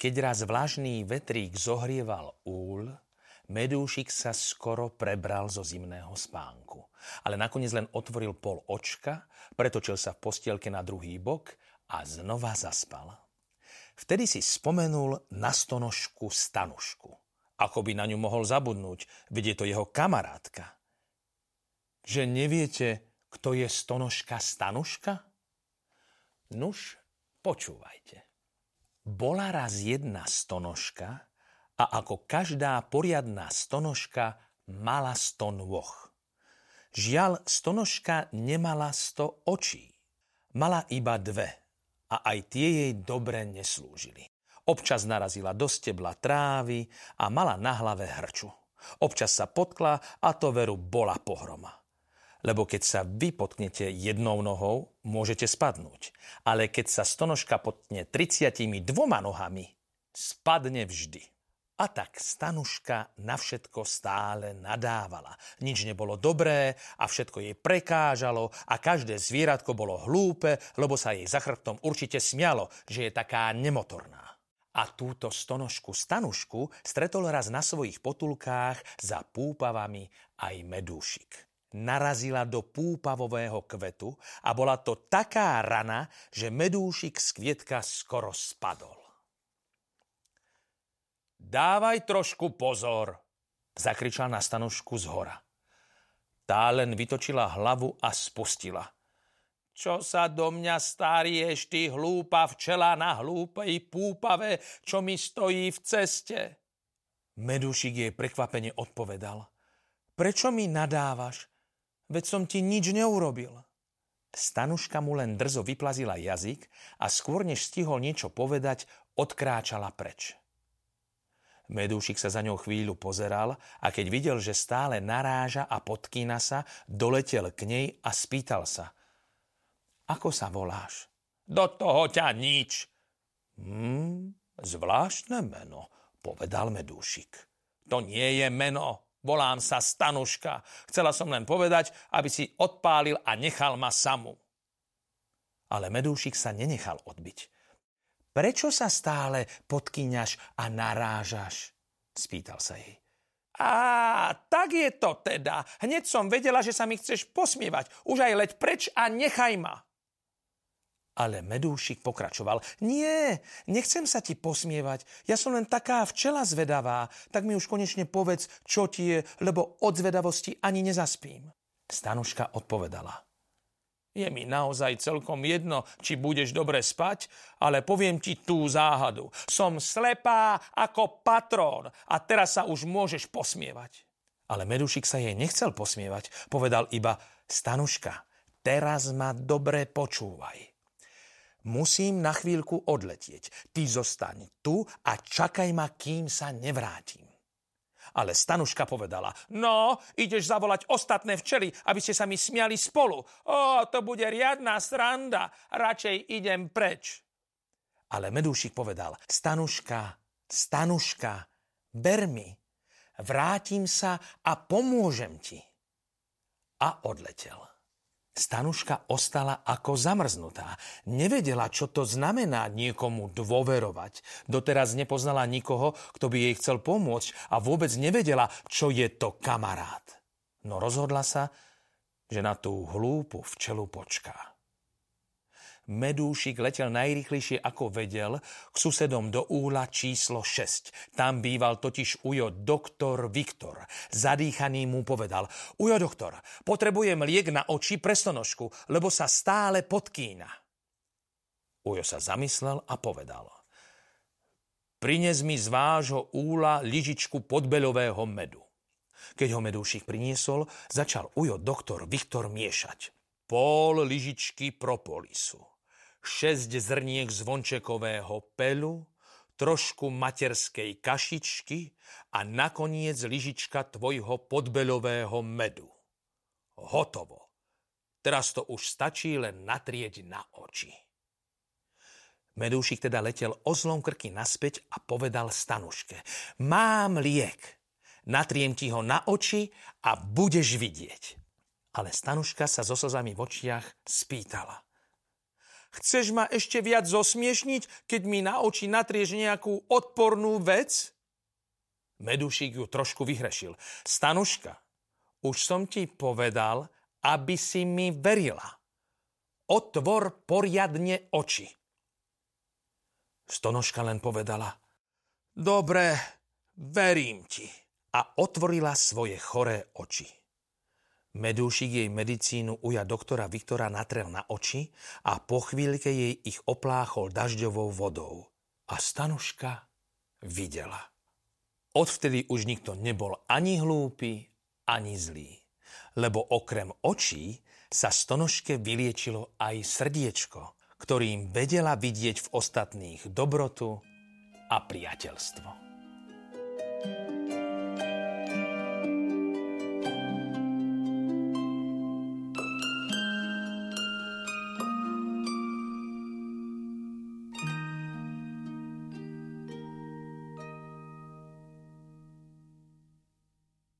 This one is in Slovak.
keď raz vlažný vetrík zohrieval úl, medúšik sa skoro prebral zo zimného spánku. Ale nakoniec len otvoril pol očka, pretočil sa v postielke na druhý bok a znova zaspal. Vtedy si spomenul na stonožku Stanušku. Ako by na ňu mohol zabudnúť, veď je to jeho kamarátka. Že neviete, kto je stonožka Stanuška? Nuž, počúvajte. Bola raz jedna stonožka a ako každá poriadná stonožka mala sto nôh. Žiaľ, stonožka nemala sto očí. Mala iba dve a aj tie jej dobre neslúžili. Občas narazila do stebla trávy a mala na hlave hrču. Občas sa potkla a to veru bola pohroma lebo keď sa vy potknete jednou nohou, môžete spadnúť. Ale keď sa stonožka potkne 32 nohami, spadne vždy. A tak stanuška na všetko stále nadávala. Nič nebolo dobré a všetko jej prekážalo a každé zvieratko bolo hlúpe, lebo sa jej za chrbtom určite smialo, že je taká nemotorná. A túto stonožku stanušku stretol raz na svojich potulkách za púpavami aj medúšik narazila do púpavového kvetu a bola to taká rana, že medúšik z kvietka skoro spadol. Dávaj trošku pozor, zakričal na stanožku z hora. Tá len vytočila hlavu a spustila. Čo sa do mňa starieš, ty hlúpa včela na hlúpej púpave, čo mi stojí v ceste? Medúšik jej prekvapene odpovedal. Prečo mi nadávaš? Veď som ti nič neurobil. Stanuška mu len drzo vyplazila jazyk a skôr než stihol niečo povedať, odkráčala preč. Medúšik sa za ňou chvíľu pozeral a keď videl, že stále naráža a podkýna sa, doletel k nej a spýtal sa. Ako sa voláš? Do toho ťa nič. Hmm, zvláštne meno, povedal Medúšik. To nie je meno, Volám sa Stanuška. Chcela som len povedať, aby si odpálil a nechal ma samu. Ale medúšik sa nenechal odbiť. Prečo sa stále podkyňaš a narážaš? Spýtal sa jej. Á, tak je to teda. Hneď som vedela, že sa mi chceš posmievať. Už aj leď preč a nechaj ma. Ale medúšik pokračoval. Nie, nechcem sa ti posmievať. Ja som len taká včela zvedavá. Tak mi už konečne povedz, čo ti je, lebo od zvedavosti ani nezaspím. Stanuška odpovedala. Je mi naozaj celkom jedno, či budeš dobre spať, ale poviem ti tú záhadu. Som slepá ako patrón a teraz sa už môžeš posmievať. Ale Medušik sa jej nechcel posmievať. Povedal iba, Stanuška, teraz ma dobre počúvaj. Musím na chvíľku odletieť. Ty zostaň tu a čakaj ma, kým sa nevrátim. Ale Stanuška povedala, no, ideš zavolať ostatné včely, aby ste sa mi smiali spolu. O, to bude riadná sranda, radšej idem preč. Ale Medúšik povedal, Stanuška, Stanuška, ber mi, vrátim sa a pomôžem ti. A odletel. Stanuška ostala ako zamrznutá. Nevedela, čo to znamená niekomu dôverovať. Doteraz nepoznala nikoho, kto by jej chcel pomôcť a vôbec nevedela, čo je to kamarát. No rozhodla sa, že na tú hlúpu včelu počká. Medúšik letel najrychlejšie ako vedel k susedom do úla číslo 6. Tam býval totiž ujo doktor Viktor. Zadýchaný mu povedal, ujo doktor, potrebujem liek na oči prestonožku, lebo sa stále podkýna. Ujo sa zamyslel a povedal, prines mi z vášho úla lyžičku podbeľového medu. Keď ho medúšik priniesol, začal ujo doktor Viktor miešať. Pol lyžičky propolisu 6 zrniek zvončekového pelu, trošku materskej kašičky a nakoniec lyžička tvojho podbeľového medu. Hotovo. Teraz to už stačí len natrieť na oči. Medúšik teda letel ozlom krky naspäť a povedal stanuške. Mám liek. Natriem ti ho na oči a budeš vidieť. Ale stanuška sa so slzami v očiach spýtala. Chceš ma ešte viac zosmiešniť, keď mi na oči natrieš nejakú odpornú vec? Medúšik ju trošku vyhrešil. Stanuška, už som ti povedal, aby si mi verila. Otvor poriadne oči. Stonožka len povedala, dobre, verím ti. A otvorila svoje choré oči. Medúšik jej medicínu uja doktora Viktora natrel na oči a po chvíľke jej ich opláchol dažďovou vodou. A stanuška videla. Odvtedy už nikto nebol ani hlúpy, ani zlý. Lebo okrem očí sa stonožke vyliečilo aj srdiečko, ktorým vedela vidieť v ostatných dobrotu a priateľstvo.